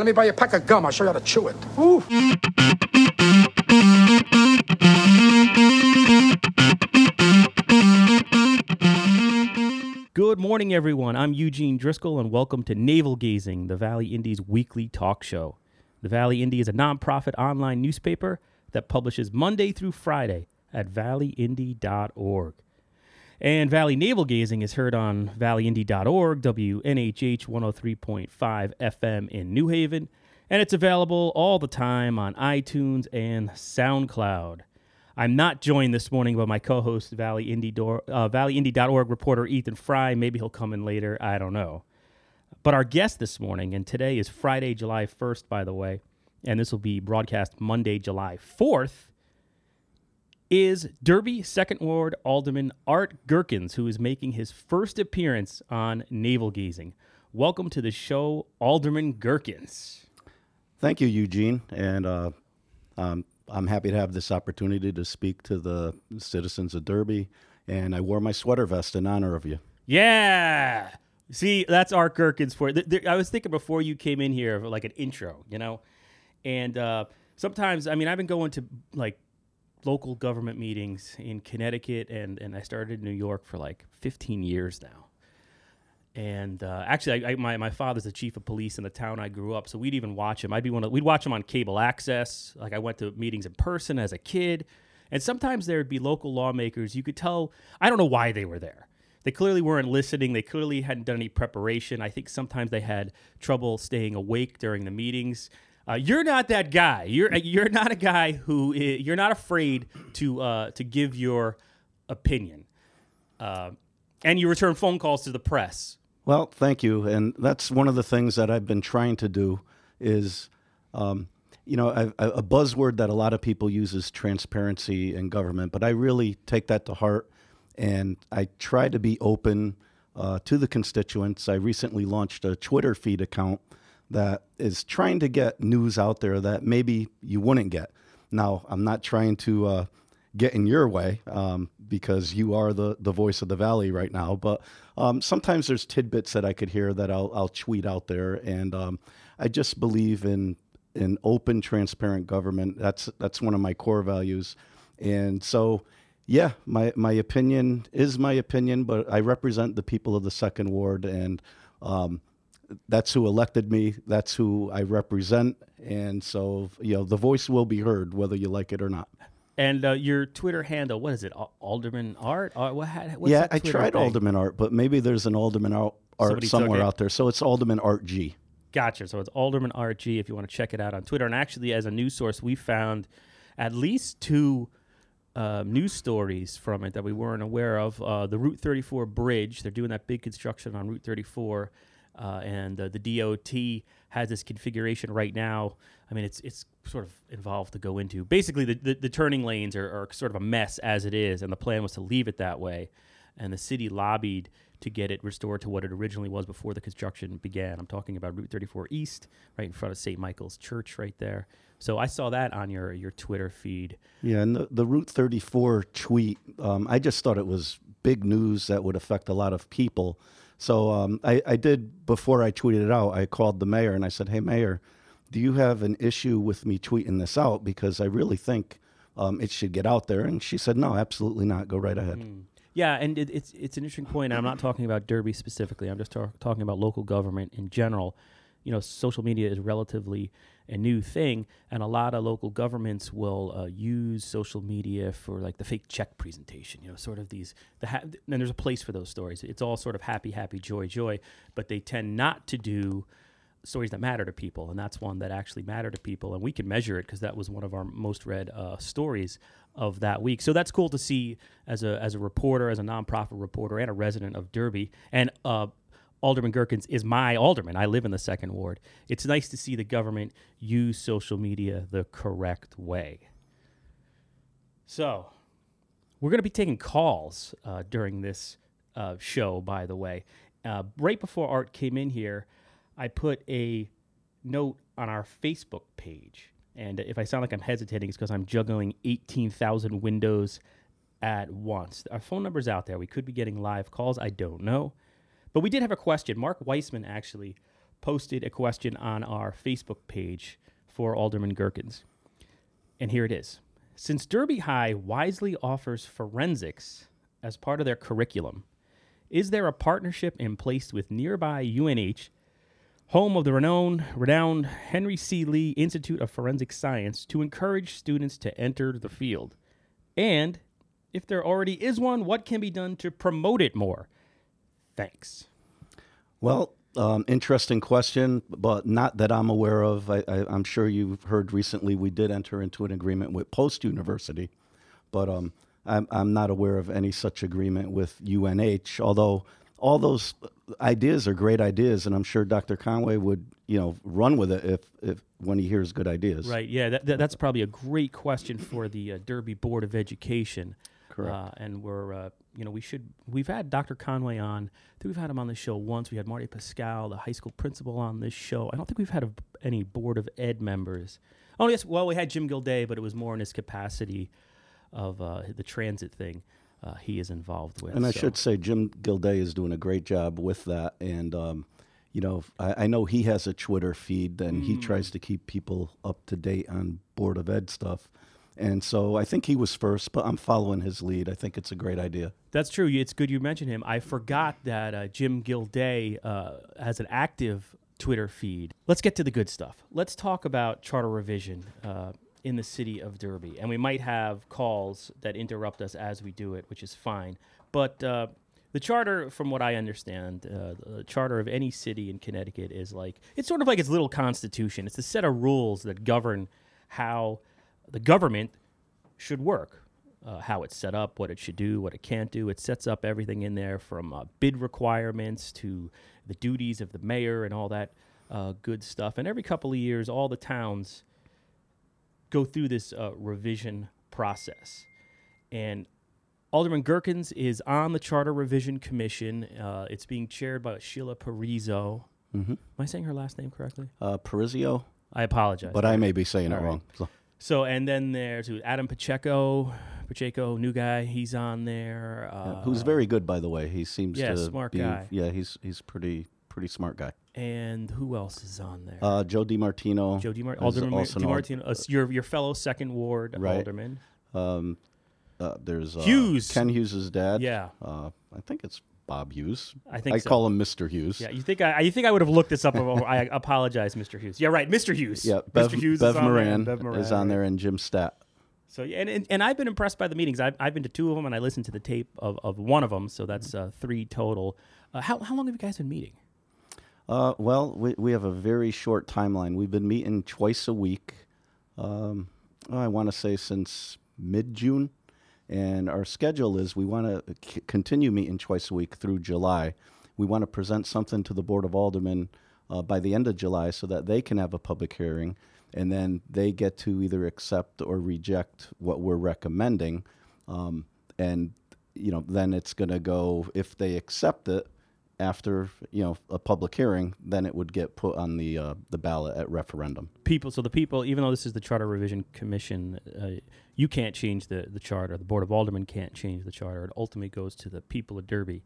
let me buy you a pack of gum. I'll show you how to chew it. Ooh. Good morning, everyone. I'm Eugene Driscoll, and welcome to Navel Gazing, the Valley Indy's weekly talk show. The Valley Indy is a nonprofit online newspaper that publishes Monday through Friday at valleyindy.org. And Valley Navel Gazing is heard on valleyindy.org, WNHH 103.5 FM in New Haven, and it's available all the time on iTunes and SoundCloud. I'm not joined this morning by my co-host, Valley Indy uh, ValleyIndy.org reporter Ethan Fry. Maybe he'll come in later. I don't know. But our guest this morning, and today is Friday, July 1st, by the way, and this will be broadcast Monday, July 4th, is Derby Second Ward Alderman Art Gerkens, who is making his first appearance on Navel Gazing. Welcome to the show, Alderman Gerkens. Thank you, Eugene, and uh, um, I'm happy to have this opportunity to speak to the citizens of Derby. And I wore my sweater vest in honor of you. Yeah. See, that's Art Gerkens for it. I was thinking before you came in here, of like an intro, you know? And uh, sometimes, I mean, I've been going to like local government meetings in Connecticut, and, and I started in New York for like 15 years now. And uh, actually, I, I, my my father's the chief of police in the town I grew up, so we'd even watch him. I'd be one of we'd watch him on cable access. Like I went to meetings in person as a kid, and sometimes there'd be local lawmakers. You could tell I don't know why they were there. They clearly weren't listening. They clearly hadn't done any preparation. I think sometimes they had trouble staying awake during the meetings. Uh, you're not that guy. You're you're not a guy who is, you're not afraid to uh, to give your opinion, uh, and you return phone calls to the press. Well, thank you, and that's one of the things that I've been trying to do is, um, you know, a buzzword that a lot of people use is transparency in government, but I really take that to heart, and I try to be open uh, to the constituents. I recently launched a Twitter feed account that is trying to get news out there that maybe you wouldn't get. Now, I'm not trying to uh, get in your way um, because you are the, the voice of the valley right now. But um, sometimes there's tidbits that I could hear that I'll, I'll tweet out there. And um, I just believe in in open, transparent government. That's that's one of my core values. And so, yeah, my, my opinion is my opinion, but I represent the people of the second ward. And um, that's who elected me. That's who I represent. And so, you know, the voice will be heard whether you like it or not. And uh, your Twitter handle, what is it? Alderman Art? Uh, what, yeah, I tried thing? Alderman Art, but maybe there's an Alderman Art Somebody somewhere out there. So it's Alderman Art G. Gotcha. So it's Alderman Art G if you want to check it out on Twitter. And actually, as a news source, we found at least two uh, news stories from it that we weren't aware of. Uh, the Route 34 bridge, they're doing that big construction on Route 34 uh, and uh, the DOT has this configuration right now. I mean, it's it's sort of involved to go into. Basically, the, the, the turning lanes are, are, sort of a mess as it is, and the plan was to leave it that way. And the city lobbied to get it restored to what it originally was before the construction began. I'm talking about Route 34 East, right in front of St. Michael's Church, right there. So I saw that on your your Twitter feed. Yeah, and the, the Route 34 tweet, um, I just thought it was big news that would affect a lot of people so um, I, I did before I tweeted it out. I called the mayor and I said, "Hey, mayor, do you have an issue with me tweeting this out? Because I really think um, it should get out there." And she said, "No, absolutely not. Go right ahead." Mm. Yeah, and it, it's it's an interesting point. I'm not talking about Derby specifically. I'm just tar- talking about local government in general. You know, social media is relatively a new thing, and a lot of local governments will uh, use social media for like the fake check presentation. You know, sort of these the ha- and there's a place for those stories. It's all sort of happy, happy, joy, joy, but they tend not to do stories that matter to people, and that's one that actually matter to people, and we can measure it because that was one of our most read uh, stories of that week. So that's cool to see as a as a reporter, as a nonprofit reporter, and a resident of Derby, and uh, Alderman Gerkens is my alderman. I live in the second ward. It's nice to see the government use social media the correct way. So, we're going to be taking calls uh, during this uh, show, by the way. Uh, right before Art came in here, I put a note on our Facebook page. And if I sound like I'm hesitating, it's because I'm juggling 18,000 windows at once. Our phone number's out there. We could be getting live calls. I don't know. But we did have a question. Mark Weissman actually posted a question on our Facebook page for Alderman Gerkens. And here it is. Since Derby High wisely offers forensics as part of their curriculum, is there a partnership in place with nearby UNH, home of the renowned, renowned Henry C. Lee Institute of Forensic Science, to encourage students to enter the field? And if there already is one, what can be done to promote it more? Thanks. Well, um, interesting question, but not that I'm aware of. I, I, I'm sure you've heard recently we did enter into an agreement with Post University, but um, I'm, I'm not aware of any such agreement with UNH. Although all those ideas are great ideas, and I'm sure Dr. Conway would, you know, run with it if, if when he hears good ideas. Right. Yeah. That, that, that's probably a great question for the uh, Derby Board of Education. Correct. Uh, and we're, uh, you know, we should. We've had Dr. Conway on. I think we've had him on the show once. We had Marty Pascal, the high school principal, on this show. I don't think we've had a, any Board of Ed members. Oh yes, well we had Jim Gilday, but it was more in his capacity of uh, the transit thing. Uh, he is involved with. And I so- should say, Jim Gilday is doing a great job with that. And, um, you know, I, I know he has a Twitter feed and he tries to keep people up to date on Board of Ed stuff. And so I think he was first, but I'm following his lead. I think it's a great idea. That's true. It's good you mentioned him. I forgot that uh, Jim Gilday uh, has an active Twitter feed. Let's get to the good stuff. Let's talk about charter revision uh, in the city of Derby. And we might have calls that interrupt us as we do it, which is fine. But uh, the charter, from what I understand, uh, the charter of any city in Connecticut is like it's sort of like its little constitution. It's a set of rules that govern how the government should work, uh, how it's set up, what it should do, what it can't do. It sets up everything in there from uh, bid requirements to the duties of the mayor and all that uh, good stuff. And every couple of years, all the towns go through this uh, revision process. And Alderman Gerkens is on the Charter Revision Commission. Uh, it's being chaired by Sheila Parizo. Mm-hmm. Am I saying her last name correctly? Uh, Parizio, I apologize. but I may be saying All it right. wrong. So, So and then there's who, Adam Pacheco, Pacheco, new guy. He's on there. yeah, Uh, who's very good, by the way. He seems yeah, to smart be, guy. Yeah, he's he's pretty pretty smart guy. and who else is on there? Uh, Joe DiMartino. Joe DiMar- Alderman also an ald- DiMartino, uh, your your fellow second ward Right. alderman. Um, uh, there's uh, Hughes. Ken Hughes' dad. Yeah. Uh, I think it's Bob Hughes. I think I so. call him Mr. Hughes. Yeah, you think I you think I would have looked this up? I apologize, Mr. Hughes. Yeah, right, Mr. Hughes. Yeah, Bev, Mr. Hughes Bev is Moran, Bev Moran, is on there, and Jim Stat. So yeah, and, and and I've been impressed by the meetings. I've I've been to two of them, and I listened to the tape of, of one of them. So that's uh, three total. Uh, how how long have you guys been meeting? Uh, well, we, we have a very short timeline. We've been meeting twice a week. Um, oh, I want to say since mid June, and our schedule is we want to c- continue meeting twice a week through July. We want to present something to the Board of Aldermen uh, by the end of July so that they can have a public hearing, and then they get to either accept or reject what we're recommending. Um, and you know, then it's going to go if they accept it after you know a public hearing, then it would get put on the uh, the ballot at referendum. People. So the people, even though this is the Charter Revision Commission, uh, you can't change the the charter. The Board of Aldermen can't change the charter. It ultimately goes to the people of Derby,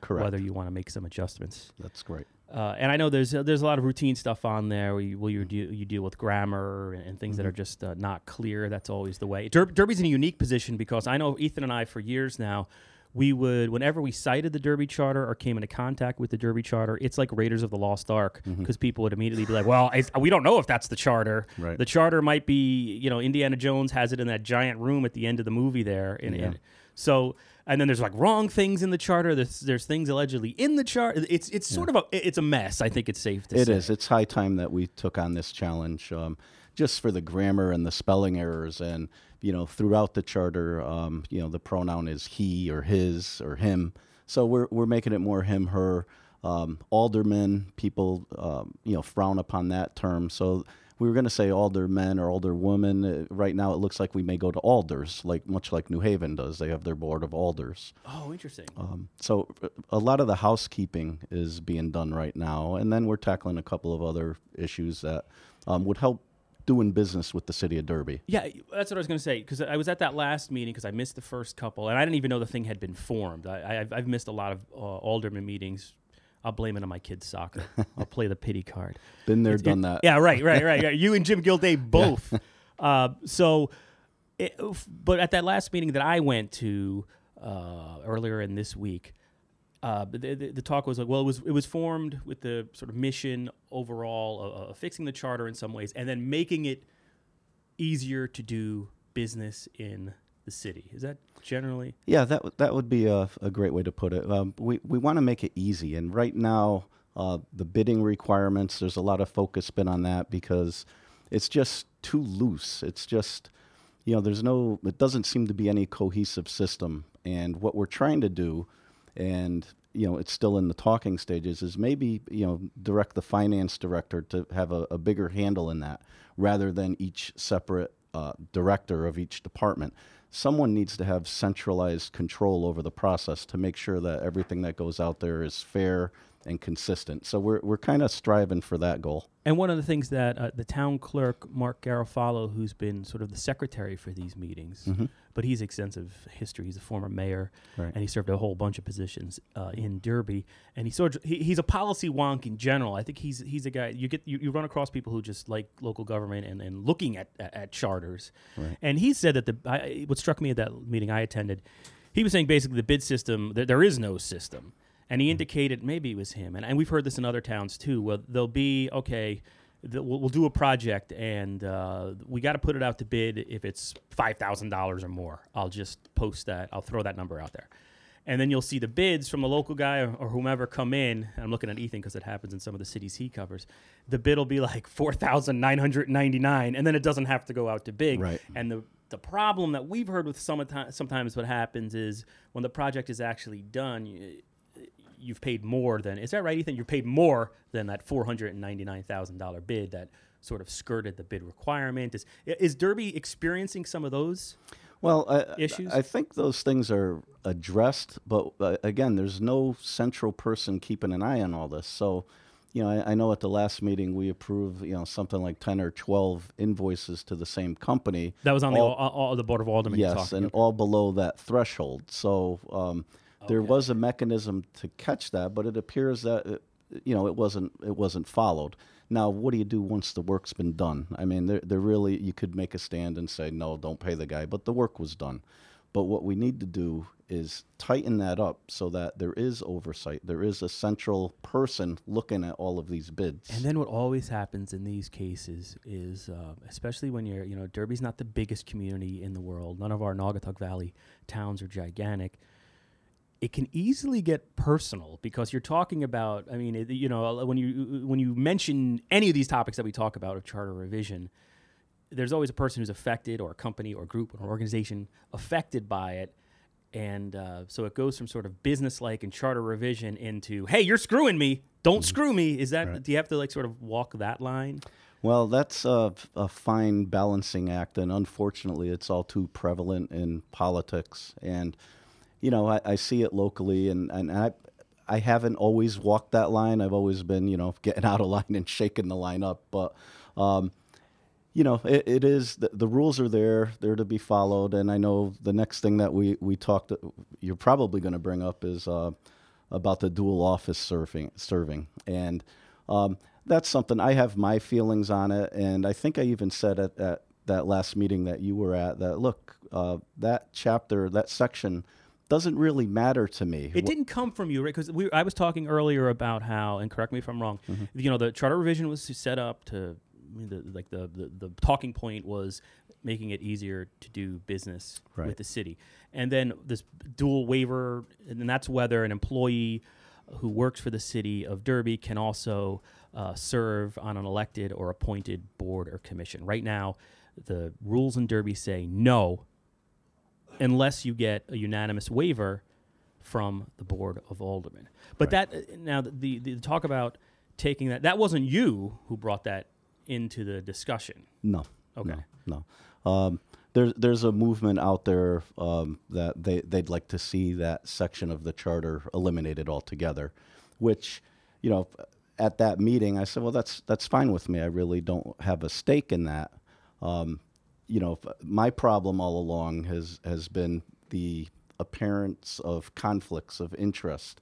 Correct. whether you want to make some adjustments. That's great. Uh, and I know there's uh, there's a lot of routine stuff on there where you, where you, deal, you deal with grammar and, and things that are just uh, not clear. That's always the way. Der- Derby's in a unique position because I know Ethan and I for years now. We would, whenever we cited the Derby Charter or came into contact with the Derby Charter, it's like Raiders of the Lost Ark because people would immediately be like, "Well, we don't know if that's the charter. Right. The charter might be, you know, Indiana Jones has it in that giant room at the end of the movie there, and, Yeah. and so and then there's like wrong things in the charter. There's there's things allegedly in the chart. It's it's sort of a it's a mess. I think it's safe to It say. is. It's high time that we took on this challenge, um, just for the grammar and the spelling errors, and you know, throughout the charter, um, you know, the pronoun is he or his or him. So we're we're making it more him, her. Um, aldermen, people, um, you know, frown upon that term. So we were going to say aldermen or alderwoman. Uh, right now, it looks like we may go to alders, like much like New Haven does. They have their board of alders. Oh, interesting. Um, so uh, a lot of the housekeeping is being done right now, and then we're tackling a couple of other issues that um, would help doing business with the city of Derby. Yeah, that's what I was going to say because I was at that last meeting because I missed the first couple and I didn't even know the thing had been formed. I, I've missed a lot of uh, alderman meetings I'll blame it on my kid's soccer. I'll play the pity card. Been there, It's- done it- that. Yeah, right, right, right, right. You and Jim Gilday both. uh, so, it, but at that last meeting that I went to uh, earlier in this week, uh, the, the, the talk was like, well, it was it was formed with the sort of mission overall of, of fixing the charter in some ways, and then making it easier to do business in the city. Is that generally? Yeah, that would- that would be a, a great way to put it. Um, we we want to make it easy, and right now uh, the bidding requirements. There's a lot of focus been on that because it's just too loose. It's just you know there's no. It doesn't seem to be any cohesive system, and what we're trying to do, and you know it's still in the talking stages, is maybe you know direct the finance director to have a, a bigger handle in that rather than each separate uh, director of each department. Someone needs to have centralized control over the process to make sure that everything that goes out there is fair and consistent. So we're, we're kind of striving for that goal. And one of the things that uh, the town clerk, Mark Garofalo, who's been sort of the secretary for these meetings, but he's extensive history. He's a former mayor, Right. and he served a whole bunch of positions uh, in Derby. And he sort of he, he's a policy wonk in general. I think he's he's a guy you get you, you run across people who just like local government and, and looking at, at, at charters. And he said that the I, what struck me at that meeting I attended, he was saying basically the bid system there, there is no system. And he indicated maybe it was him, and, and we've heard this in other towns too. Well, they'll be okay, the, we'll, we'll do a project, and uh, we got to put it out to bid if it's five thousand dollars or more. I'll just post that. I'll throw that number out there, and then you'll see the bids from the local guy or, or whomever come in. I'm looking at Ethan because it happens in some of the cities he covers. The bid will be like four thousand nine hundred ninety nine, and then it doesn't have to go out to bid. Right. And the the problem that we've heard with some sometimes what happens is when the project is actually done. You, you've paid more than is that right ethan you paid more than that $499000 bid that sort of skirted the bid requirement is is derby experiencing some of those Well, I, Issues? I think those things are addressed, but uh, again, there's no central person keeping an eye on all this. So, you know, I, I know at the last meeting we approved, you know, something like 10 or 12 invoices to the same company. that was on the all- all, all, the board of aldermen Yes, and about. all below that threshold. So um, there was a mechanism to catch that, but it appears that it, you know it wasn't it wasn't followed. Now, what do you do once the work's been done? I mean, there, there really you could make a stand and say no, don't pay the guy, but the work was done. But what we need to do is tighten that up so that there is oversight. There is a central person looking at all of these bids. And then what always happens in these cases is, uh, especially when you're, you know, Derby's not the biggest community in the world. None of our Naugatuck Valley towns are gigantic. It can easily get personal because you're talking about. I mean, it, you know, uh, when you uh, when you mention any of these topics that we talk about of charter revision, there's always a person who's affected, or a company, or a group, or organization affected by it. And uh, so it goes from sort of business-like and charter revision into, "Hey, you're screwing me. Don't mm-hmm. screw me." Is that? Do you have to like sort of walk that line? Well, that's a, a fine balancing act, and unfortunately, it's all too prevalent in politics. And you know, I, I see it locally, and, and I I haven't always walked that line. I've always been, you know, getting out of line and shaking the line up. But um, you know, it, it is the, the rules are there, they're to be followed. And I know the next thing that we we talked, you're probably going to bring up is uh, about the dual office serving serving, and um, that's something I have my feelings on it. And I think I even said at, at that last meeting that you were at that look, uh, that chapter, that section doesn't really matter to me. It didn't come from you, right? Because I was talking earlier about how, and correct me if I'm wrong. You know, the charter revision was set up to, the, like the, the the talking point was making it easier to do business Right. with the city, and then this dual waiver, and that's whether an employee who works for the city of Derby can also uh, serve on an elected or appointed board or commission. Right now, the rules in Derby say no unless you get a unanimous waiver from the board of aldermen. But that uh, now the, the talk about taking that that wasn't you who brought that into the discussion. No. Okay. No. no. Um, there's there's a movement out there um, that they they'd like to see that section of the charter eliminated altogether, which, you know, at that meeting I said, well, that's that's fine with me. I really don't have a stake in that. Um, you know, my problem all along has has been the appearance of conflicts of interest.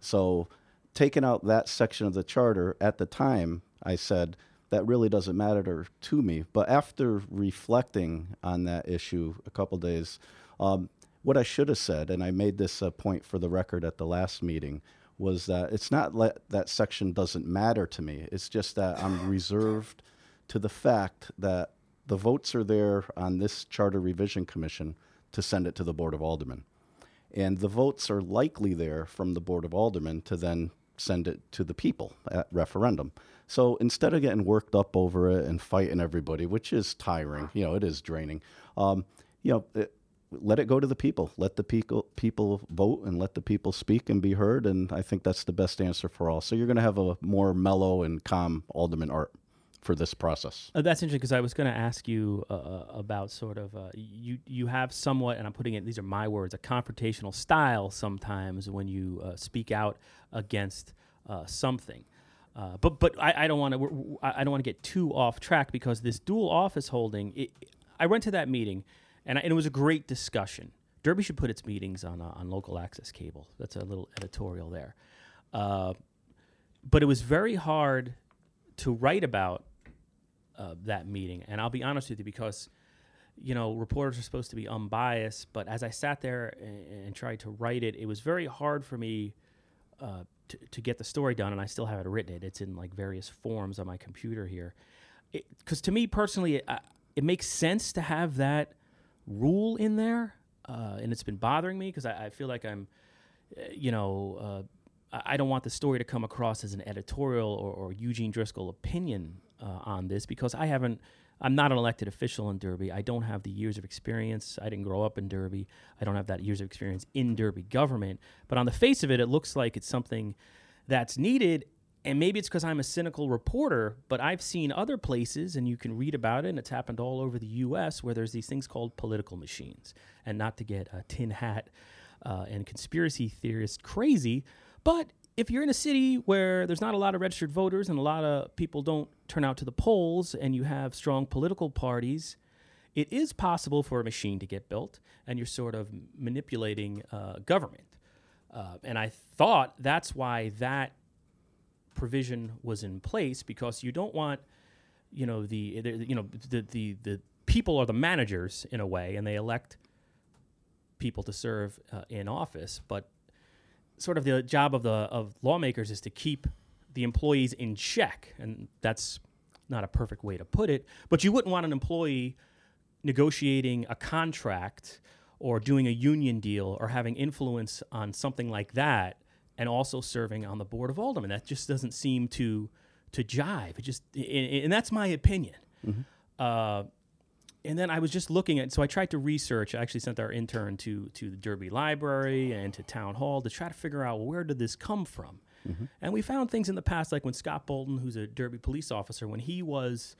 So taking out that section of the charter at the time, I said that really doesn't matter to me. But after reflecting on that issue a couple days, um, what I should have said, and I made this a point for the record at the last meeting, was that it's not le- that section doesn't matter to me. It's just that I'm reserved to the fact that the votes are there on this charter revision commission to send it to the board of aldermen, and the votes are likely there from the board of aldermen to then send it to the people at referendum. So instead of getting worked up over it and fighting everybody, which is tiring, you know, it is draining. Um, you know, it, let it go to the people. Let the people people vote and let the people speak and be heard. And I think that's the best answer for all. So you're going to have a more mellow and calm Alderman Art for this process. Uh, that's interesting because I was going to ask you uh, uh, about sort of uh, you you have somewhat, and I'm putting it. These are my words, a confrontational style sometimes when you uh, speak out against uh, something. But but I, I don't want to I don't want to get too off track because this dual office holding. It, I went to that meeting, and, I, and, it was a great discussion. Derby should put its meetings on on local access cable. That's a little editorial there. but it was very hard to write about uh, that meeting. And I'll be honest with you because, you know, reporters are supposed to be unbiased. But as I sat there and, and tried to write it, it was very hard for me uh, to, to get the story done. And I still haven't written it. It's in like various forms on my computer here. Because to me personally, it, it, makes sense to have that rule in there. Uh, and it's been bothering me because I, I, feel like I'm, uh, you know, uh, I don't want the story to come across as an editorial or, or Eugene Driscoll opinion uh, on this because I haven't. I'm not an elected official in Derby. I don't have the years of experience. I didn't grow up in Derby. I don't have that years of experience in Derby government. But on the face of it, it looks like it's something that's needed. And maybe it's because I'm a cynical reporter, but I've seen other places, and you can read about it, and it's happened all over the U.S., where there's these things called political machines. And not to get a tin hat uh, and conspiracy theorist crazy, but if you're in a city where there's not a lot of registered voters and a lot of people don't turn out to the polls and you have strong political parties, it is possible for a machine to get built and you're sort of manipulating uh, government. Uh, and I thought that's why that provision was in place because you don't want, you know, the, the you know the, the the people are the managers in a way and they elect people to serve uh, in office, but sort of the job of the of lawmakers is to keep the employees in check, and that's not a perfect way to put it. But you wouldn't want an employee negotiating a contract or doing a union deal or having influence on something like that and also serving on the board of aldermen. That just doesn't seem to to jive. It just and, that's my opinion. Mm-hmm. Uh, and then I was just looking at. So I tried to research. I actually sent our intern to to the Derby Library and to Town Hall to try to figure out where did this come from. Mm-hmm. And we found things in the past, like when Scott Bolton, who's a Derby police officer, when he was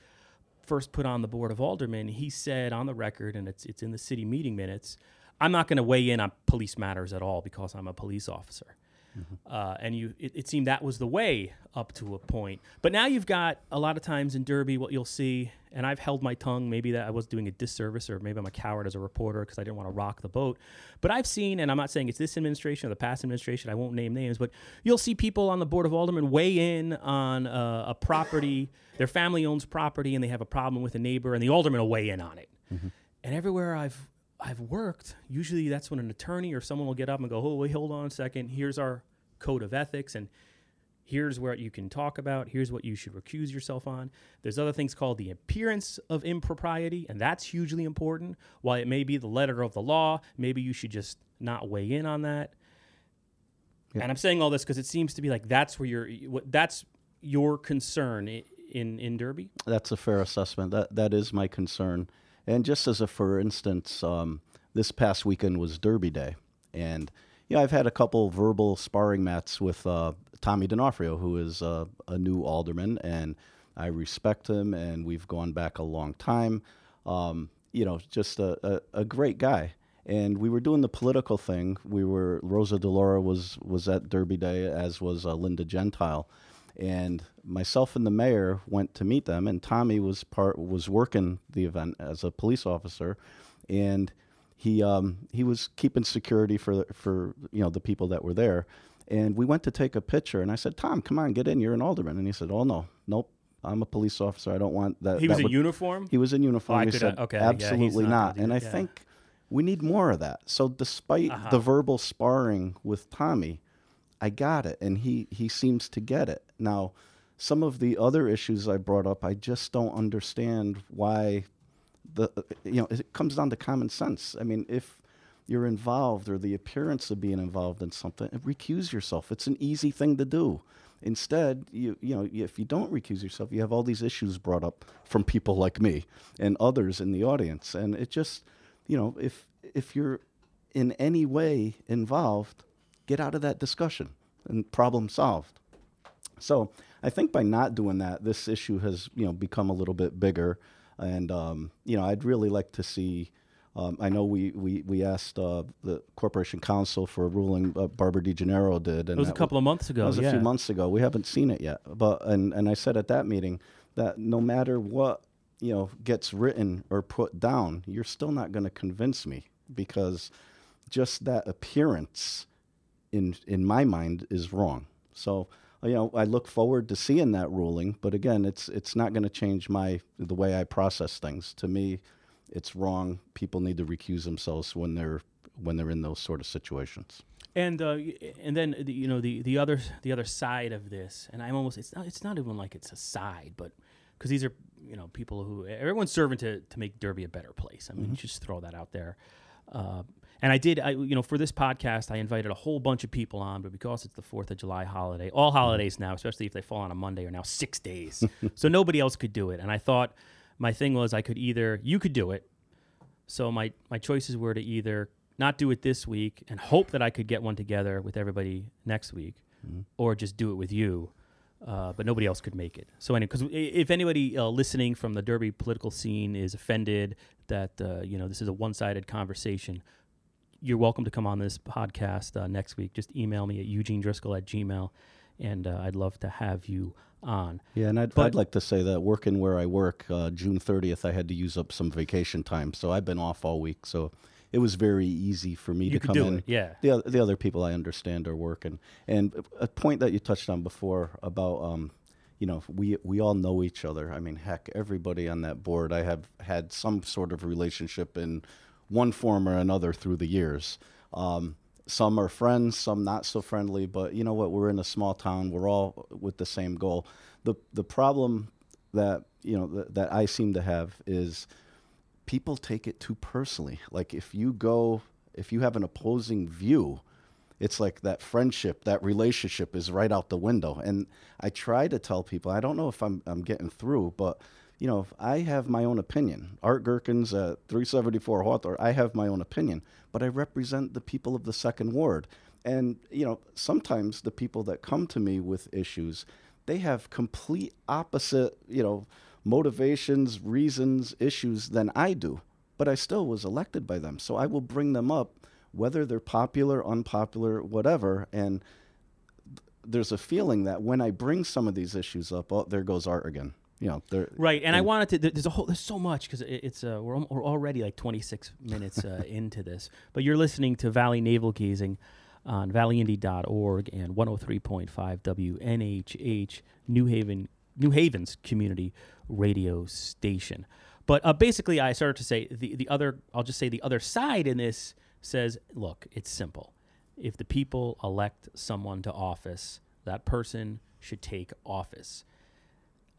first put on the board of aldermen, he said on the record, and it's it's in the city meeting minutes, I'm not going to weigh in on police matters at all because I'm a police officer. Mm-hmm. Uh, and you, it, it, seemed that was the way up to a point. But now you've got a lot of times in Derby, what you'll see, and I've held my tongue. Maybe that I was doing a disservice, or maybe I'm a coward as a reporter because I didn't want to rock the boat. But I've seen, and I'm not saying it's this administration or the past administration. I won't name names, but you'll see people on the board of aldermen weigh in on uh, a property. Their family owns property, and they have a problem with a neighbor, and the alderman will weigh in on it. Mm-hmm. And everywhere I've I've worked, usually that's when an attorney or someone will get up and go, "Oh, wait, hold on a second. Here's our code of ethics and here's what you can talk about. Here's what you should recuse yourself on. There's other things called the appearance of impropriety and that's hugely important. While it may be the letter of the law maybe you should just not weigh in on that. And i'm saying all this because it seems to be like that's where you're that's your concern in in derby? That's a fair assessment. That that is my concern and just as a for instance um, this past weekend was derby day and you know, I've had a couple verbal sparring mats with uh, Tommy D'Onofrio, who is uh, a new alderman, and I respect him, and we've gone back a long time. Um, you know, just a, a, a, great guy. And we were doing the political thing. We were Rosa DeLauro was was at Derby Day, as was uh, Linda Gentile, and myself and the mayor went to meet them. And Tommy was part was working the event as a police officer, and he um, he was keeping security for for you know the people that were there, And we went to take a picture, and I said, "Tom, come on, get in. You're an alderman." And he said, "Oh no, nope. I'm a police officer. I don't want that." He that was in would- uniform. He was in uniform. I he said, okay, yeah, "Absolutely not not." And I yeah. think we need more of that. So, despite Uh-huh. the verbal sparring with Tommy, I got it, and he he seems to get it. Now, some of the other issues I brought up, I just don't understand why. The you know it comes down to common sense. I mean, if you're involved or the appearance of being involved in something, recuse yourself. It's an easy thing to do. Instead, you you know if you don't recuse yourself, you have all these issues brought up from people like me and others in the audience, and it just you know if if you're in any way involved, get out of that discussion and problem solved. So I think by not doing that, this issue has you know become a little bit bigger, and um, you know I'd really like to see. Um, I know we we we asked uh, the Corporation Counsel for a ruling. Uh, Barbara DeGennaro did, and It was a couple of months ago. It was a few months ago. We haven't seen it yet, but and and I said at that meeting that no matter what you know gets written or put down, you're still not going to convince me because just that appearance in in my mind is wrong. So you know I look forward to seeing that ruling, but again, it's it's not going to change my the way I process things. To me, it's wrong. People need to recuse themselves when they're when they're in those sort of situations. And uh, and then the, you know the the other the other side of this, and I'm almost it's not it's not even like it's a side, but because these are you know people who everyone's serving to to make Derby a better place. I mean, just throw that out there. Uh, and I did, I you know, for this podcast, I invited a whole bunch of people on, but because it's the Fourth of July holiday, all holidays now, especially if they fall on a Monday, are now six days, so nobody else could do it. And I thought my thing was I could either you could do it, so my my choices were to either not do it this week and hope that I could get one together with everybody next week, or just do it with you. Uh, but nobody else could make it. So anyway, because if anybody uh, listening from the Derby political scene is offended that uh, you know this is a one-sided conversation, you're welcome to come on this podcast uh, next week. Just email me at Eugene Driscoll at Gmail, and uh, I'd love to have you on. Yeah, and I'd, I'd like to say that working where I work, uh, June 30th, I had to use up some vacation time. So I've been off all week. So it was very easy for me You to come in. it, yeah. The, the other people I understand are working. And a point that you touched on before about, um, you know, we, we all know each other. I mean, heck, everybody on that board, I have had some sort of relationship in one form or another through the years. Um, some are friends, some not so friendly, but you know what? We're in a small town. We're all with the same goal. The the problem that you know that, that I seem to have is people take it too personally. Like if you go, if you have an opposing view, it's like that friendship, that relationship is right out the window. And I try to tell people, I don't know if I'm I'm getting through, but you know, I have my own opinion. Art Gerkens at 374 Hawthorne, I have my own opinion, but I represent the people of the second ward. And, you know, sometimes the people that come to me with issues, they have complete opposite, you know, motivations, reasons, issues than I do. But I still was elected by them. So I will bring them up, whether they're popular, unpopular, whatever. And th- there's a feeling that when I bring some of these issues up, oh, there goes Art again. You know, there, Right, and I wanted to. There's a whole. There's so much because it, it's uh, we're, we're already like 26 minutes uh, into this, but you're listening to Valley Navel Gazing on valleyindy.org and 103.5 WNHH New Haven, New Haven's community radio station. But uh, basically, I started to say the the other. I'll just say the other side in this says, look, it's simple. If the people elect someone to office, that person should take office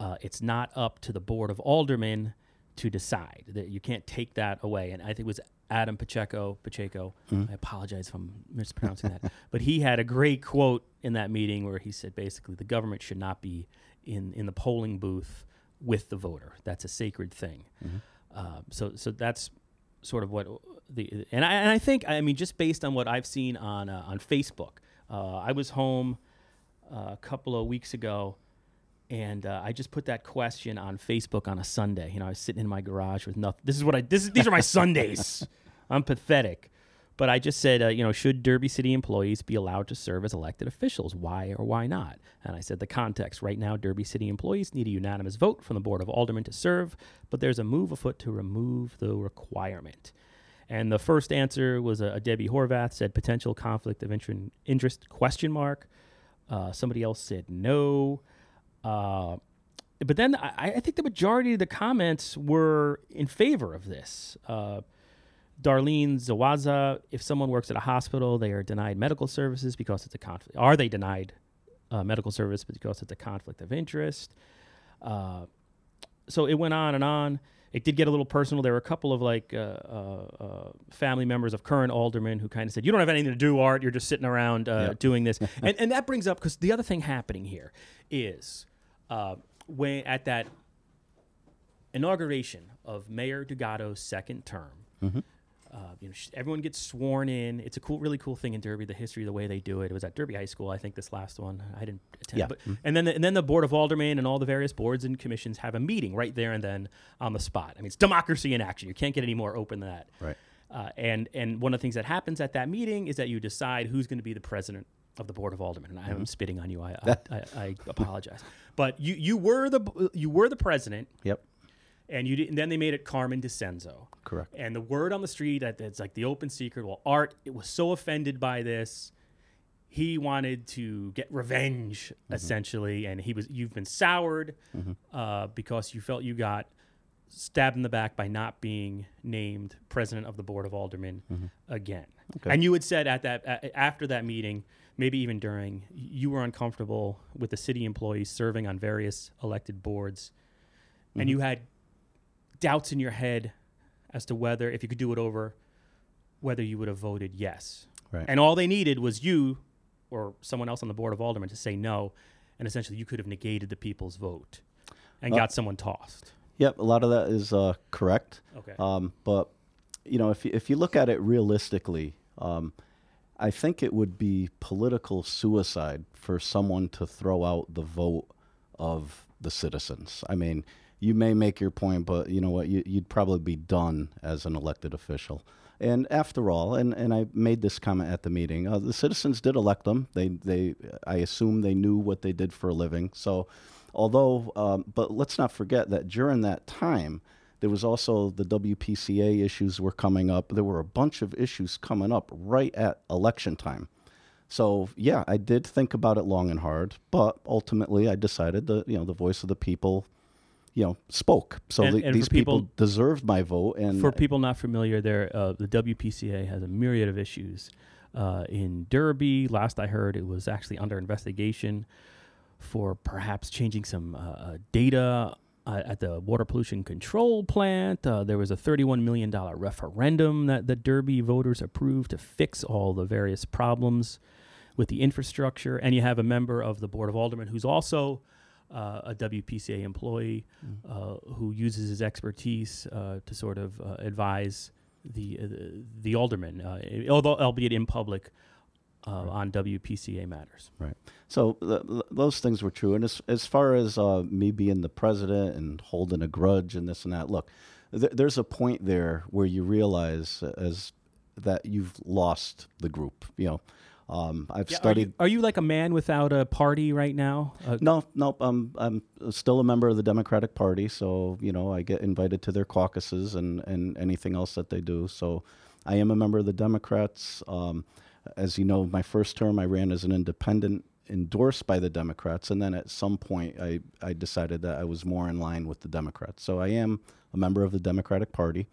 uh, it's not up to the board of aldermen to decide that you can't take that away. And I think it was Adam Pacheco. Pacheco. I apologize if I'm mispronouncing that, but he had a great quote in that meeting where he said basically the government should not be in in the polling booth with the voter. That's a sacred thing. Uh, so so that's sort of what the and I and I think I mean just based on what I've seen on uh, on Facebook. Uh, I was home uh, a couple of weeks ago and uh, I just put that question on Facebook on a Sunday. You know, I was sitting in my garage with nothing. This is what I. This is, these are my Sundays. I'm pathetic, but I just said, uh, you know, should Derby City employees be allowed to serve as elected officials? Why or why not? And I said the context. Right now, Derby City employees need a unanimous vote from the Board of Aldermen to serve, but there's a move afoot to remove the requirement. And the first answer was a, a Debbie Horvath said potential conflict of interest question mark. Uh, somebody else said no. Uh, but then I, I think the majority of the comments were in favor of this. Uh, Darlene Zawaza, if someone works at a hospital, they are denied medical services because it's a conflict. Are they denied uh, medical service because it's a conflict of interest? Uh, so it went on and on. It did get a little personal. There were a couple of like uh, uh, uh family members of current aldermen who kind of said, "You don't have anything to do, Art. You're just sitting around uh, Yep. doing this." and and that brings up because the other thing happening here is uh, when at that inauguration of Mayor Dugatto's second term. Uh, you know, sh- everyone gets sworn in. It's a cool, really cool thing in Derby. The history, the way they do it. It was at Derby High School, I think. This last one, I didn't attend. Yeah. But and then the, and then the board of aldermen and all the various boards and commissions have a meeting right there and then on the spot. I mean, it's democracy in action. You can't get any more open than that. Right. Uh, and and one of the things that happens at that meeting is that you decide who's going to be the president of the board of aldermen. And I'm spitting on you. I I, I, I apologize. But you you were the you were the president, Yep. and you did, and then they made it Carmen DeCenzo. Correct. And the word on the street that it's like the open secret. Well, Art it was so offended by this, he wanted to get revenge essentially, and he was you've been soured uh, because you felt you got stabbed in the back by not being named president of the board of aldermen again. Okay. And you had said at that a- after that meeting, maybe even during, you were uncomfortable with the city employees serving on various elected boards, and you had doubts in your head as to whether, if you could do it over, whether you would have voted yes. Right. And all they needed was you or someone else on the board of aldermen to say no, and essentially you could have negated the people's vote and Uh, got someone tossed. Yep. A lot of that is uh, correct. Okay. Um, but you know, if you, if you look at it realistically, um, I think it would be political suicide for someone to throw out the vote of the citizens. I mean, you may make your point, but you know what? You, you'd probably be done as an elected official. And after all, and, and I made this comment at the meeting, uh, the citizens did elect them. They, they, I assume they knew what they did for a living. So, although, um, but let's not forget that during that time, there was also the WPCA issues were coming up. There were a bunch of issues coming up right at election time. So yeah, I did think about it long and hard, but ultimately I decided that you know the voice of the people, you know, spoke. So And- the, and these people, people- deserved my vote. And For people not familiar, there uh, the WPCA has a myriad of issues. Uh, in Derby, last I heard, it was actually under investigation for perhaps changing some uh, uh, data uh, at the water pollution control plant. Uh, there was a $31 million referendum that the Derby voters approved to fix all the various problems with the infrastructure. And you have a member of the Board of Aldermen who's also uh, a WPCA employee uh, who uses his expertise uh, to sort of uh, advise the uh, the aldermen, uh, although albeit in public, uh, on WPCA matters. Right. So th- th- those things were true. And as as far as uh, me being the president and holding a grudge and this and that, look, th- there's a point there where you realize uh, as that you've lost the group. You know, um, I've Yeah, studied. Are you, are you like a man without a party right now? Uh, No, nope. I'm I'm still a member of the Democratic Party, so you know I get invited to their caucuses and and anything else that they do. So I am a member of the Democrats. Um, as you know, my first term I ran as an independent, endorsed by the Democrats, and then at some point I I decided that I was more in line with the Democrats. So I am a member of the Democratic Party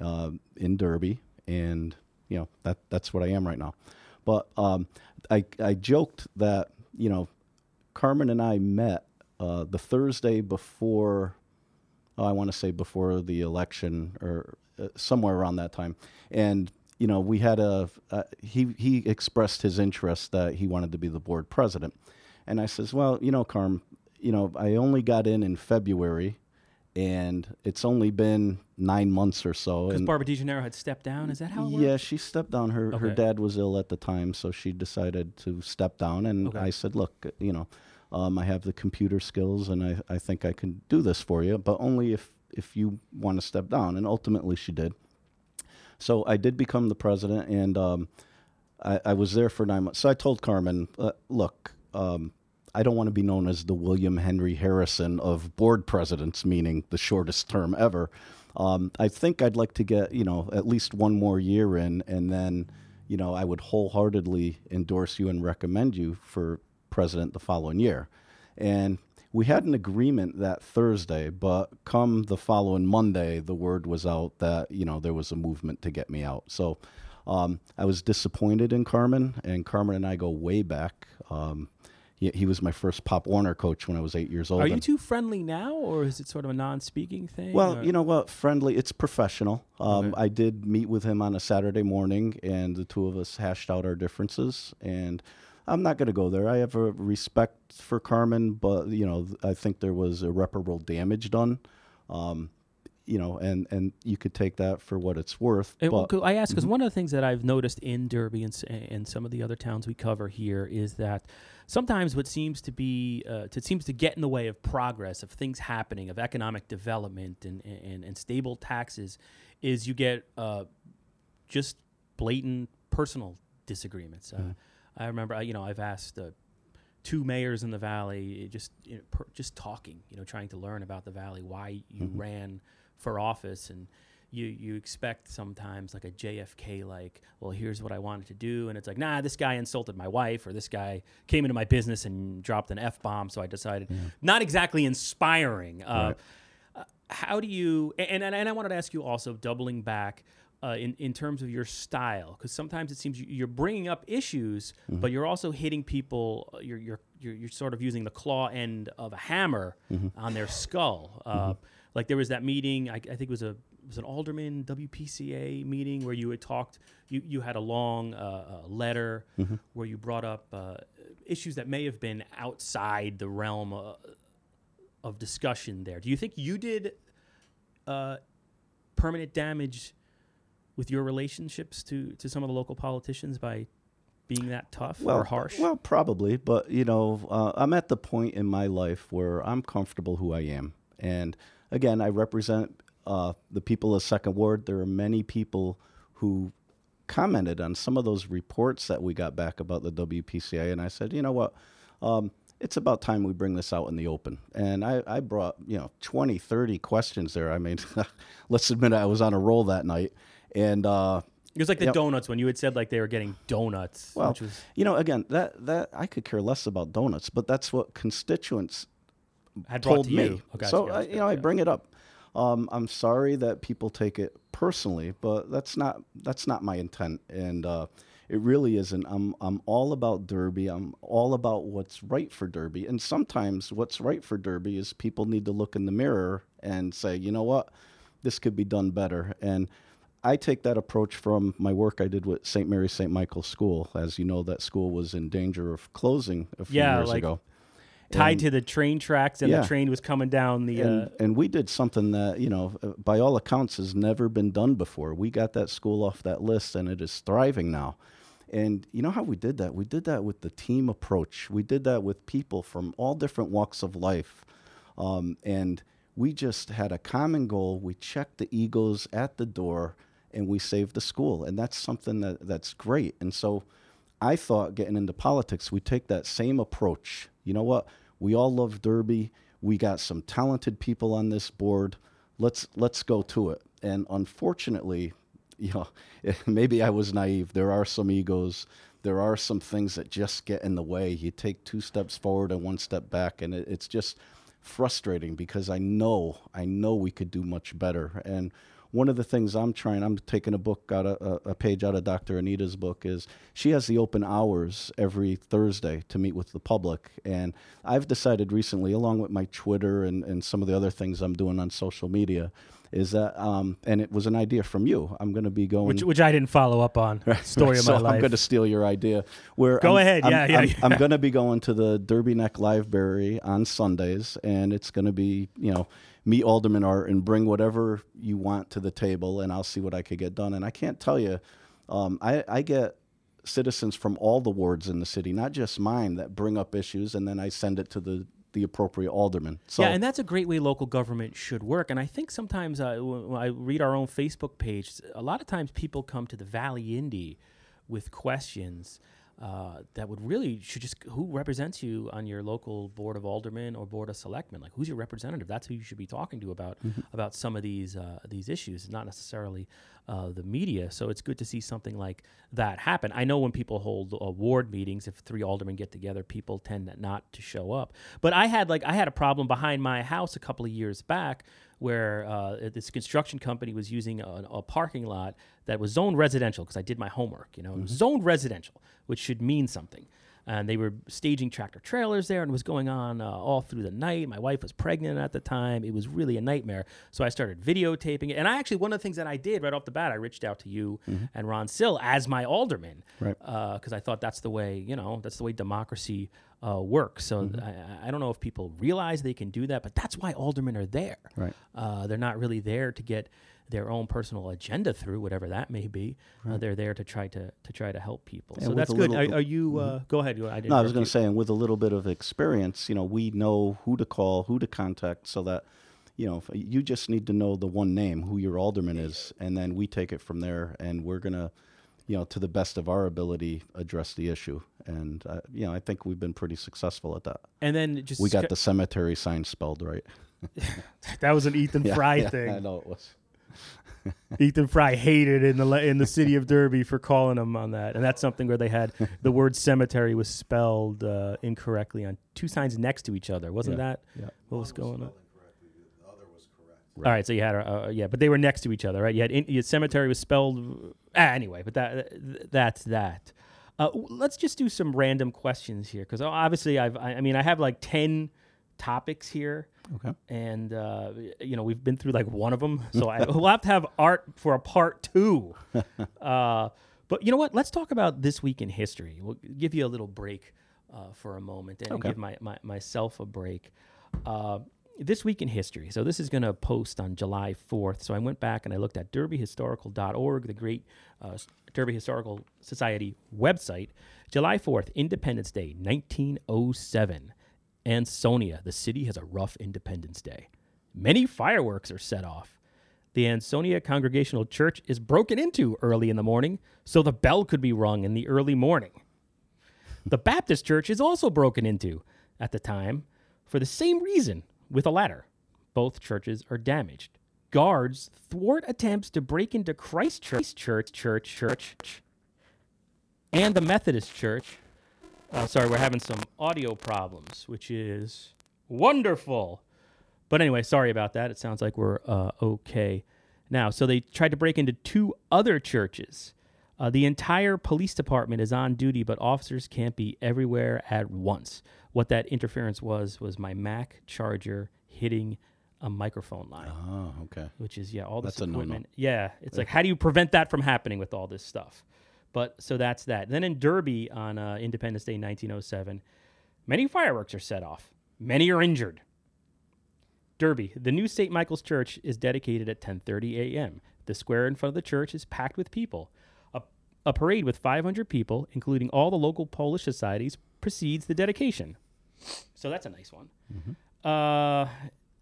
uh, in Derby, and you know that that's what I am right now. But um, I I joked that you know Carmen and I met uh, the Thursday before, oh, I want to say before the election or uh, somewhere around that time. And, you know, we had a, uh, he, he expressed his interest that he wanted to be the board president. And I says, well, you know, Carm, you know, I only got in in February and it's only been nine months or so. Because Barbara DeGennaro had stepped down. Is that how yeah, she stepped down. Her her dad was ill at the time, so she decided to step down. And Okay. I said, "Look, you know, um, I have the computer skills, and I, I think I can do this for you, but only if if you want to step down." And ultimately, she did. So I did become the president, and um, I, I was there for nine months. So I told Carmen, uh, "Look." Um, I don't want to be known as the William Henry Harrison of board presidents, meaning the shortest term ever. um, I think I'd like to get you know at least one more year in, and then you know I would wholeheartedly endorse you and recommend you for president the following year. And we had an agreement that Thursday, but come the following Monday, the word was out that you know there was a movement to get me out. So um, I was disappointed in Carmen, and Carmen and I go way back. Um, he, he was my first Pop Warner coach when I was eight years old. Are you two friendly now, or is it sort of a non-speaking thing? well, or- you know what? Friendly. It's professional. Um, Okay. I did meet with him on a Saturday morning, and the two of us hashed out our differences. And I'm not going to go there. I have a respect for Carmen, but you know, I think there was irreparable damage done. Um, you know, and and you could take that for what it's worth. And, well, but mm-hmm. I ask because one of the things that I've noticed in Derby and, and some of the other towns we cover here is that sometimes what seems to be uh, it seems to get in the way of progress of things happening of economic development and and, and stable taxes is you get uh, just blatant personal disagreements. Uh, I remember, uh, you know, I've asked uh, two mayors in the valley, uh, just you know, per, just talking, you know, trying to learn about the valley, why you ran for office, and you you expect sometimes like a JFK like, well, here's what I wanted to do, and it's like, nah, this guy insulted my wife, or this guy came into my business and dropped an f bomb, so I decided, not exactly inspiring. Uh, uh, how do you and, and and I wanted to ask you also doubling back uh, in in terms of your style because sometimes it seems you- you're bringing up issues but you're also hitting people uh, you're, you're you're you're sort of using the claw end of a hammer on their skull. Uh, like there was that meeting I, I think it was a it was an alderman WPCA meeting where you had talked you you had a long uh, uh, letter where you brought up uh, issues that may have been outside the realm of discussion there. Do you think you did uh, permanent damage with your relationships to, to some of the local politicians by being that tough or harsh? Well, probably, but you know, uh, I'm at the point in my life where I'm comfortable who I am, and again, I represent uh, the people of Second Ward. There are many people who commented on some of those reports that we got back about the WPCA, and I said, you know what, um, it's about time we bring this out in the open. And I, I brought, you know, 20, 30 questions there. I mean, let's admit I was on a roll that night. And uh, it was like the Yep. donuts when you had said like they were getting donuts, well, which was you know, again, that that I could care less about donuts, but that's what constituents had told to me. Oh, gotcha, so gotcha, I, you know, I bring it up. Um, I'm sorry that people take it personally, but that's not that's not my intent, and uh, it really isn't. I'm I'm all about Derby. I'm all about what's right for Derby, and sometimes what's right for Derby is people need to look in the mirror and say, you know what, this could be done better, and. I take that approach from my work I did with St. Mary St. Michael's School. As you know, that school was in danger of closing a few Yeah, years like ago. tied to the train tracks and Yeah. the train was coming down the. Uh, and, and we did something that you know uh, by all accounts has never been done before we got that school off that list and it is thriving now and you know how we did that we did that with the team approach we did that with people from all different walks of life um, and we just had a common goal we checked the egos at the door and we saved the school and that's something that, that's great and so I thought getting into politics, we take that same approach. You know what? We all love Derby. We got some talented people on this board. Let's let's go to it. And unfortunately, you know, maybe I was naive. There are some egos. There are some things that just get in the way. You take two steps forward and one step back, and it, it's just frustrating because I know I know we could do much better. And one of the things I'm trying, I'm taking a book out of a, page out of Dr. Anita's book is she has the open hours every Thursday to meet with the public. And I've decided recently, along with my Twitter and, and some of the other things I'm doing on social media, is that, um, and it was an idea from you. I'm going to be going. which, which I didn't follow up on. Story of so my life. I'm going to steal your idea. Where Go I'm- ahead. I'm, Yeah, yeah, I'm, yeah. I'm going to be going to the Derby Neck Library on Sundays, and it's going to be, you know, meet Alderman Art and bring whatever you want to the table, and I'll see what I could get done. And I can't tell you, um, I, I get citizens from all the wards in the city, not just mine, that bring up issues, and then I send it to the the appropriate alderman. So yeah, and that's a great way local government should work. And I think sometimes uh, when I read our own Facebook page, a lot of times people come to the Valley Indy with questions. uh, that would really should just who represents you on your local board of aldermen or board of selectmen like who's your representative that's who you should be talking to about about some of these uh, these issues not necessarily uh, the media so it's good to see something like that happen I know when people hold uh, ward meetings if three aldermen get together people tend not to show up but I had like I had a problem behind my house a couple of years back where uh, this construction company was using a, a parking lot that was zoned residential because I did my homework. You know, was zoned residential, which should mean something. And they were staging tractor trailers there, and was going on uh, all through the night. My wife was pregnant at the time. It was really a nightmare. So I started videotaping it. And I actually, one of the things that I did right off the bat, I reached out to you and Ron Sill as my alderman, Right. Because I thought that's the way, you know, that's the way democracy uh, works. So I, I don't know if people realize they can do that, but that's why aldermen are there. Right. Uh, they're not really there to get their own personal agenda through, whatever that may be. Uh, they're there to try to to try to help people. Yeah, so that's good. Are, are you? Uh, go ahead. I didn't No, I was going to say, and with a little bit of experience, you know, we know who to call, who to contact, so that, you know, you just need to know the one name, who your alderman is, and then we take it from there, and we're going to, you know, to the best of our ability, address the issue. And, uh, you know, I think we've been pretty successful at that. And then just We got the cemetery sign spelled right. that was an Ethan Yeah, Fry yeah, thing. I know it was. Ethan Fry hated in the in the city of Derby for calling him on that, and that's something where they had the word cemetery was spelled uh, incorrectly on two signs next to each other. Wasn't Yeah, that yeah. what was going on? The other was correct. All right, so you had a, uh, yeah, but they were next to each other, right? You had, in, your cemetery was spelled ah, anyway, but that that's that. Uh, let's just do some random questions here because obviously I've I, I mean I have like ten topics here, Okay. and uh, you know we've been through like one of them, so I, we'll have to have art for a part two. uh, but you know what? Let's talk about this week in history. We'll give you a little break uh, for a moment and Okay. give my, my myself a break. Uh, this week in history. So this is going to post on July 4th. So I went back and I looked at derbyhistorical.org, the great uh, Derby Historical Society website. July 4th, Independence Day, 1907. Ansonia, the city has a rough Independence Day. Many fireworks are set off. The Ansonia Congregational Church is broken into early in the morning, so the bell could be rung in the early morning. The Baptist Church is also broken into at the time for the same reason with a ladder. Both churches are damaged. Guards thwart attempts to break into Christ Church, Church, Church, Church, and the Methodist Church. Uh, sorry, we're having some audio problems, which is wonderful. But anyway, sorry about that. It sounds like we're uh, okay now. So they tried to break into two other churches. Uh, the entire police department is on duty, but officers can't be everywhere at once. What that interference was was my Mac charger hitting a microphone line, Oh, okay. which is yeah, all this That's equipment. Yeah, it's like how do you prevent that from happening with all this stuff? But so that's that. Then in Derby on uh, Independence Day, 1907, many fireworks are set off. Many are injured. Derby, the new St. Michael's Church is dedicated at 10:30 a.m. The square in front of the church is packed with people. A, a parade with 500 people, including all the local Polish societies, precedes the dedication. So that's a nice one. Uh,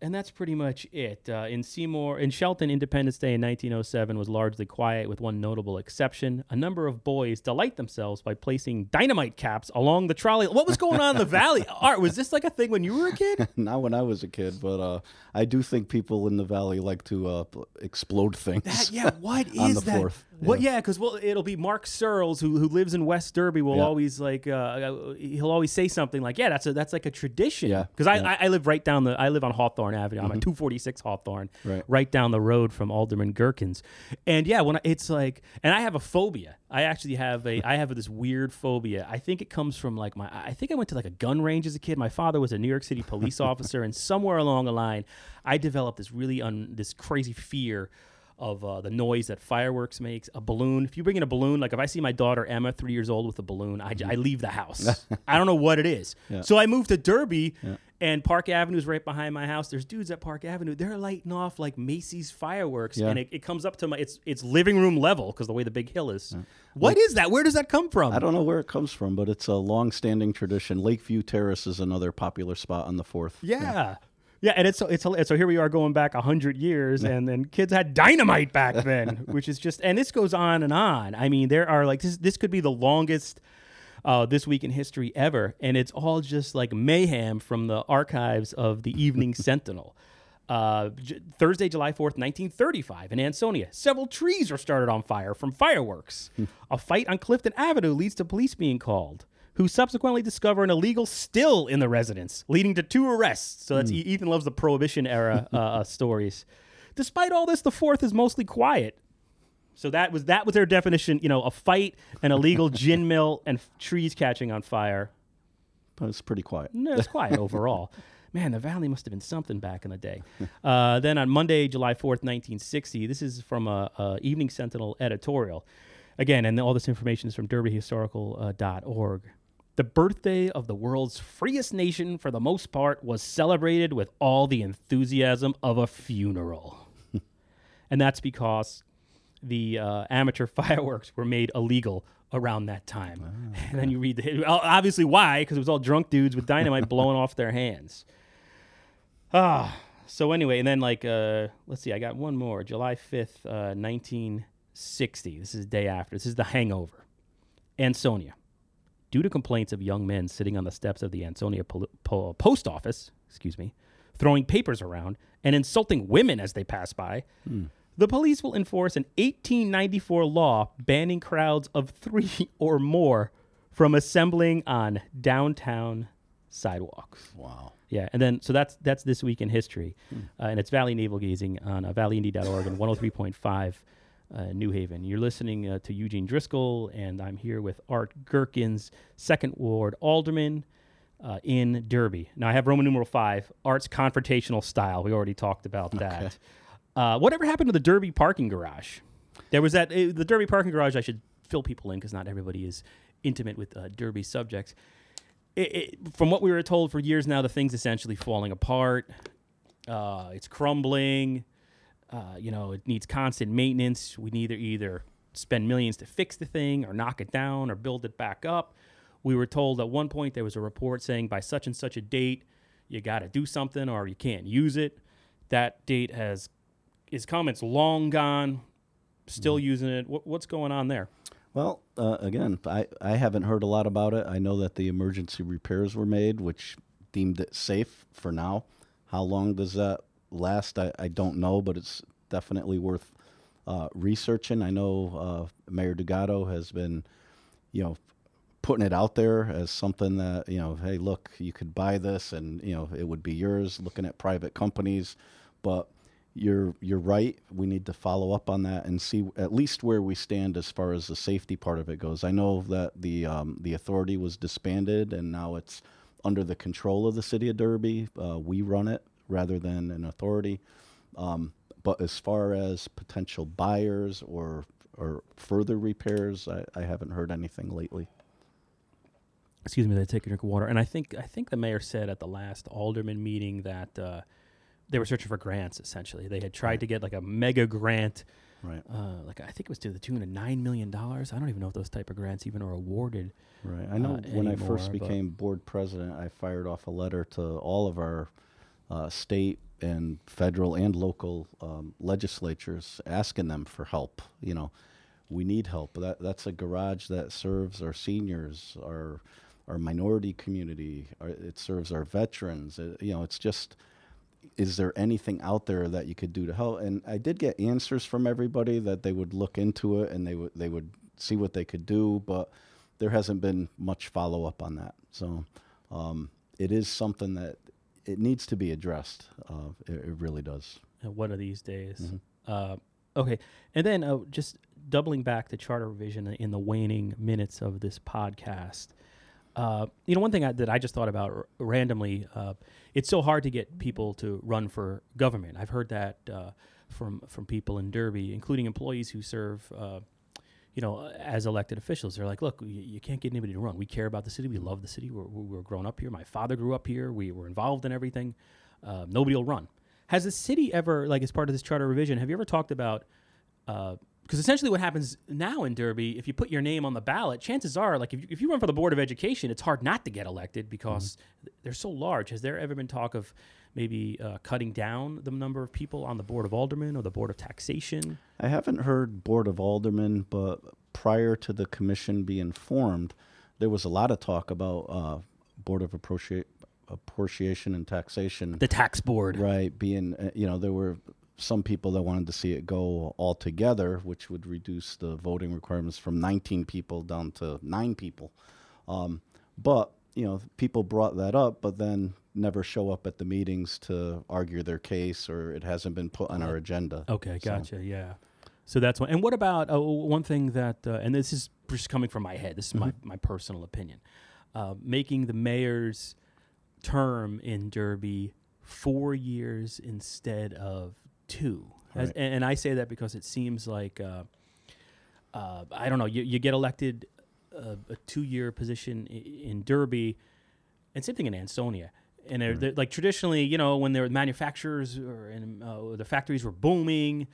and that's pretty much it. Uh, in Seymour, in Shelton, Independence Day in 1907 was largely quiet, with one notable exception. A number of boys delight themselves by placing dynamite caps along the trolley. What was going on in the valley? Art, was this like a thing when you were a kid? Not when I was a kid, but uh, I do think people in the valley like to uh, explode things. That, yeah, what is On the that? fourth, What? Yeah, because well, it'll be Mark Searles who who lives in West Derby. Will Yeah. always like uh, he'll always say something like, "Yeah, that's a that's like a tradition." Yeah, because I, yeah. Mm-hmm. I I live right down the I live on Hawthorne Avenue. I'm at 246 Hawthorne, Right. down the road from Alderman Gerkens, and yeah, when I, it's like, and I have a phobia. I actually have a I have this weird phobia. I think it comes from like my I think I went to like a gun range as a kid. My father was a New York City police officer, and somewhere along the line, I developed this really un, this crazy fear of uh, the noise that fireworks makes. A balloon. If you bring in a balloon, like if I see my daughter Emma, three years old, with a balloon, I leave the house. I don't know what it is. So I moved to Derby, and Park Avenue is right behind my house. There's dudes at Park Avenue. They're lighting off like Macy's fireworks, Yeah. and it, it comes up to my it's it's living room level because the way the big hill is. What is that? Where does that come from? I don't know where it comes from, but it's a long-standing tradition. Lakeview Terrace is another popular spot on the fourth. Yeah. Yeah, and it's so it's so here we are going back a hundred years, and then kids had dynamite back then, which is just and this goes on and on. I mean, there are like this. This could be the longest uh, this week in history ever, and it's all just like mayhem from the archives of the Evening Sentinel. Uh, J- Thursday, July 4th, 1935, in Ansonia, several trees are started on fire from fireworks. a fight on Clifton Avenue leads to police being called, who subsequently discover an illegal still in the residence, leading to two arrests. So that's E- Ethan loves the Prohibition era uh, uh, stories. Despite all this, the 4th is mostly quiet. So that was that was their definition. You know, a fight, an illegal gin mill, and f- trees catching on fire. But it's pretty quiet. No, it's quiet overall. Man, the valley must have been something back in the day. Uh, then on Monday, July 4th, 1960, this is from a, a Evening Sentinel editorial. Again, and all this information is from derbyhistorical.org. The birthday of the world's freest nation, for the most part, was celebrated with all the enthusiasm of a funeral. and that's because the uh, amateur fireworks were made illegal around that time. And then you read the obviously why because it was all drunk dudes with dynamite blowing off their hands. Ah, so anyway, and then like uh, let's see, I got one more. July fifth, uh, nineteen sixty. This is the day after. This is the Hangover. Ansonia, due to complaints of young men sitting on the steps of the Ansonia po- post office, excuse me, throwing papers around and insulting women as they pass by. The police will enforce an 1894 law banning crowds of three or more from assembling on downtown sidewalks. Wow. Yeah, and then so that's that's this week in history, uh, and it's Valley Navel Gazing on uh, valleyindy.org and 103.5 uh, New Haven. You're listening uh, to Eugene Driscoll, and I'm here with Art Gerkens, Second Ward Alderman uh, in Derby. Now I have Roman numeral five, Art's confrontational style. We already talked about that. Uh, whatever happened to the Derby parking garage? There was that uh, the Derby parking garage. I should fill people in because not everybody is intimate with uh, Derby subjects. It, it, from what we were told for years now, the thing's essentially falling apart. Uh, it's crumbling. Uh, you know, it needs constant maintenance. We need to either spend millions to fix the thing, or knock it down, or build it back up. We were told at one point there was a report saying by such and such a date you got to do something, or you can't use it. That date has is come. It's long gone. Still using it. What, what's going on there? Well, uh, again, I, I haven't heard a lot about it. I know that the emergency repairs were made, which deemed it safe for now. How long does that last? I, I don't know, but it's definitely worth uh, researching. I know uh, Mayor Dugatto has been, you know, putting it out there as something that you know, hey, look, you could buy this, and you know, it would be yours. Looking at private companies, but you're you're right. We need to follow up on that and see at least where we stand as far as the safety part of it goes. I know that the um, the authority was disbanded and now it's under the control of the city of Derby. Uh, we run it rather than an authority. Um, but as far as potential buyers or or further repairs, I, I haven't heard anything lately. excuse me, they take a drink of water. And I think I think the mayor said at the last alderman meeting that uh, they were searching for grants. Essentially, they had tried to get like a mega grant, Right. uh, like I think it was to the tune of nine million dollars. I don't even know if those type of grants even are awarded. Right. I know uh, when I first became board president, I fired off a letter to all of our uh, state and federal and local um, legislatures asking them for help. You know, we need help. That that's a garage that serves our seniors, our our minority community. Our, it serves our veterans. It, you know, it's just is there anything out there that you could do to help? And I did get answers from everybody that they would look into it and they would they would see what they could do, but there hasn't been much follow up on that. So um, it is something that it needs to be addressed. Uh, it, it really does. uh, one of these days. Uh, okay, and then uh, just doubling back to charter revision in the waning minutes of this podcast. Uh, you know, one thing I, that I just thought about r- randomly, uh, it's so hard to get people to run for government. I've heard that uh, from from people in Derby, including employees who serve. Uh, you know, as elected officials, they're like, look, you, you can't get anybody to run. We care about the city. We love the city. We're, we were grown up here. My father grew up here. We were involved in everything. Uh, nobody will run. Has the city ever, like, as part of this charter revision, have you ever talked about? Because essentially, what happens now in Derby, if you put your name on the ballot, chances are, like, if you, if you run for the board of education, it's hard not to get elected because they're so large. Has there ever been talk of maybe uh, cutting down the number of people on the board of aldermen or the board of taxation? I haven't heard Board of Aldermen, but prior to the commission being formed, there was a lot of talk about uh, board of appropriate, appreciation and taxation, The tax board. right? Being uh, you know there were some people that wanted to see it go all together, which would reduce the voting requirements from 19 people down to nine people. Um, but you know, people brought that up, but then never show up at the meetings to argue their case, or it hasn't been put on our agenda. Okay, So- gotcha. Yeah. So that's one. And what about uh, one thing that, uh, and this is just coming from my head. This is my, my personal opinion. Uh, making the mayor's term in Derby four years instead of two. As, and, and I say that because it seems like uh, uh, I don't know. You, you get elected uh, a two-year position in Derby, and same thing in Ansonia. And they're, they're, like traditionally, you know, when there were manufacturers or and, uh, the factories were booming,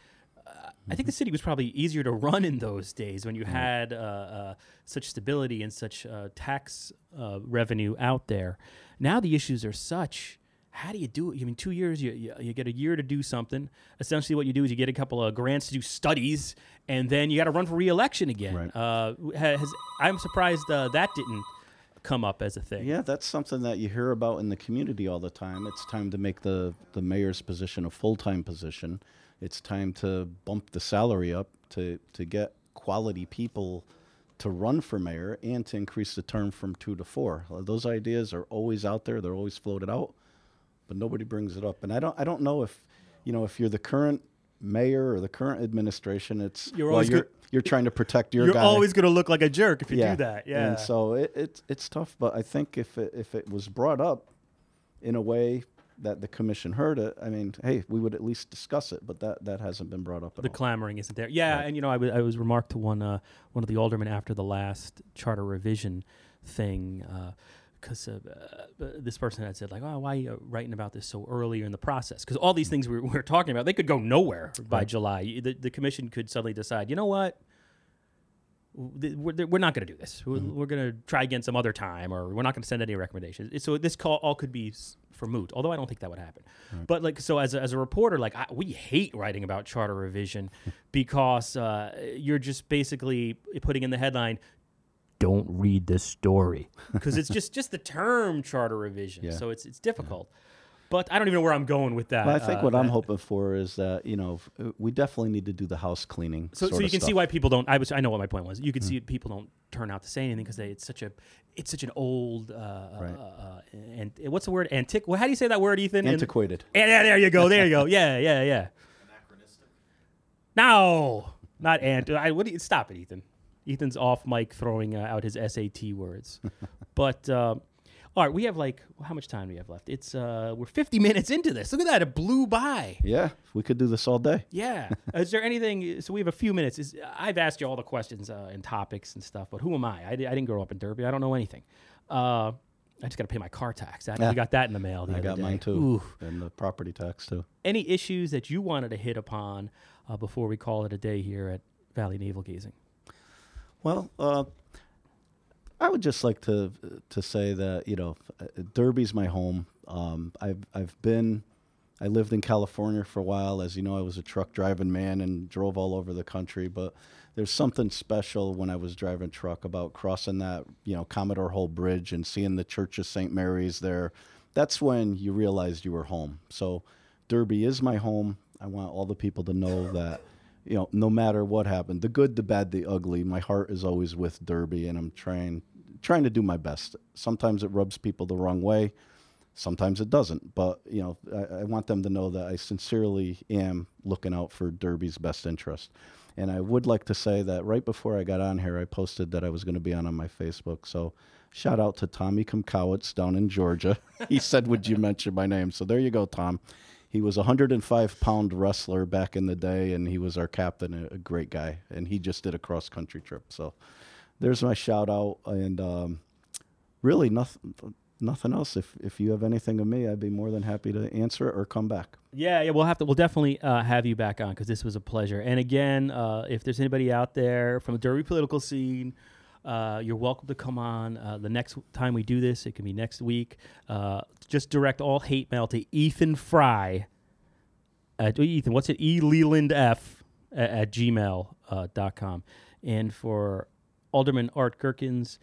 uh, I think the city was probably easier to run in those days when you had uh, uh, such stability and such uh, tax uh, revenue out there. Now the issues are such. How do you do it? I mean, two years, you, you, you get a year to do something. Essentially, what you do is you get a couple of grants to do studies, and then you got to run for reelection again. Right. Uh, has, I'm surprised uh, that didn't come up as a thing. Yeah, that's something that you hear about in the community all the time. It's time to make the, the mayor's position a full time position. It's time to bump the salary up to, to get quality people to run for mayor and to increase the term from two to four. Uh, Those ideas are always out there, they're always floated out, but nobody brings it up. And I don't I don't know if you know if you're the current mayor or the current administration, it's You're well, always you're, you're trying to protect your You're guy always going to look like a jerk if you do that. Yeah. and so it, it it's tough, but I think if it, if it was brought up in a way that the commission heard it, I mean, hey, we would at least discuss it. But that that hasn't been brought up the all. clamoring isn't there. Yeah, and you know, I wa- I was remarked to one uh, one of the aldermen after the last charter revision thing. Because uh, uh, this person had said like, "Oh, why are you writing about this so early in the process?" Because all these things we we're talking about, they could go nowhere by July. The, the commission could suddenly decide, you know what, we're, we're not going to do this. We're, we're going to try again some other time, or we're not going to send any recommendations. So this call all could be for moot. Although I don't think that would happen. But like, so as a, as a reporter, like I, we hate writing about charter revision because uh, you're just basically putting in the headline don't read this story because it's just just the term charter revision. Yeah. So it's it's difficult. But I don't even know where I'm going with that. Well, I think uh, what I'm hoping for is that you know uh, we definitely need to do the house cleaning. So, so you can see stuff. Mm. why people don't. I was. I know what my point was. You can see people don't turn out to say anything because it's such a, it's such an old. Uh, Right. uh, uh, and what's the word? Antiq. Well, how do you say that word, Ethan? Antiquated. yeah, yeah, there you go. There you go. Yeah, yeah, yeah. Anachronistic. No, not ant. I, what do you, stop it, Ethan. Ethan's off mic throwing uh, out his SAT words. but uh, all right, we have like how much time do we have left? It's uh, we're 50 minutes into this. Look at that, it blew by. Yeah, we could do this all day. Yeah. Is there anything? So we have a few minutes. Is I've asked you all the questions uh, and topics and stuff, but who am I? I, I didn't grow up in Derby. I don't know anything. Uh, I just got to pay my car tax. That, Yeah. We got that in the mail. The I got day. mine too, Ooh. and the property tax too. Any issues that you wanted to hit upon uh, before we call it a day here at Valley Navel Gazing? Well, uh, I would just like to to say that you know Derby's my home. Um, I've I've been I lived in California for a while. As you know, I was a truck driving man and drove all over the country. But there's something special when I was driving truck about crossing that you know Commodore Hull Bridge and seeing the Church of St. Mary's there. That's when you realized you were home. So Derby is my home. I want all the people to know that you know, no matter what happened, the good, the bad, the ugly, my heart is always with Derby, and I'm trying trying to do my best. Sometimes it rubs people the wrong way, sometimes it doesn't. But you know, I, I want them to know that I sincerely am looking out for Derby's best interest. And I would like to say that right before I got on here, I posted that I was going to be on on my Facebook. So shout out to Tommy Kumkowitz down in Georgia. he said, "Would you mention my name?" So there you go, Tom. He was a 105 pound wrestler back in the day, and he was our captain, a, great guy. And he just did a cross country trip. So there's my shout out. And um, really, nothing, nothing else. If if you have anything of me, I'd be more than happy to answer it or come back. Yeah, yeah, we'll have to. We'll definitely uh, have you back on because this was a pleasure. And again, uh, if there's anybody out there from the Derby political scene, uh, you're welcome to come on. Uh, the next time we do this, it can be next week. Uh, just direct all hate mail to Ethan Fry. At, Ethan, what's it? E Leland F at, at gmail uh, dot com. And for Alderman Art Gerkens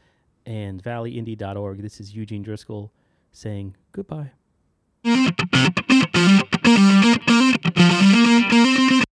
and valleyindy.org. This is Eugene Driscoll saying goodbye.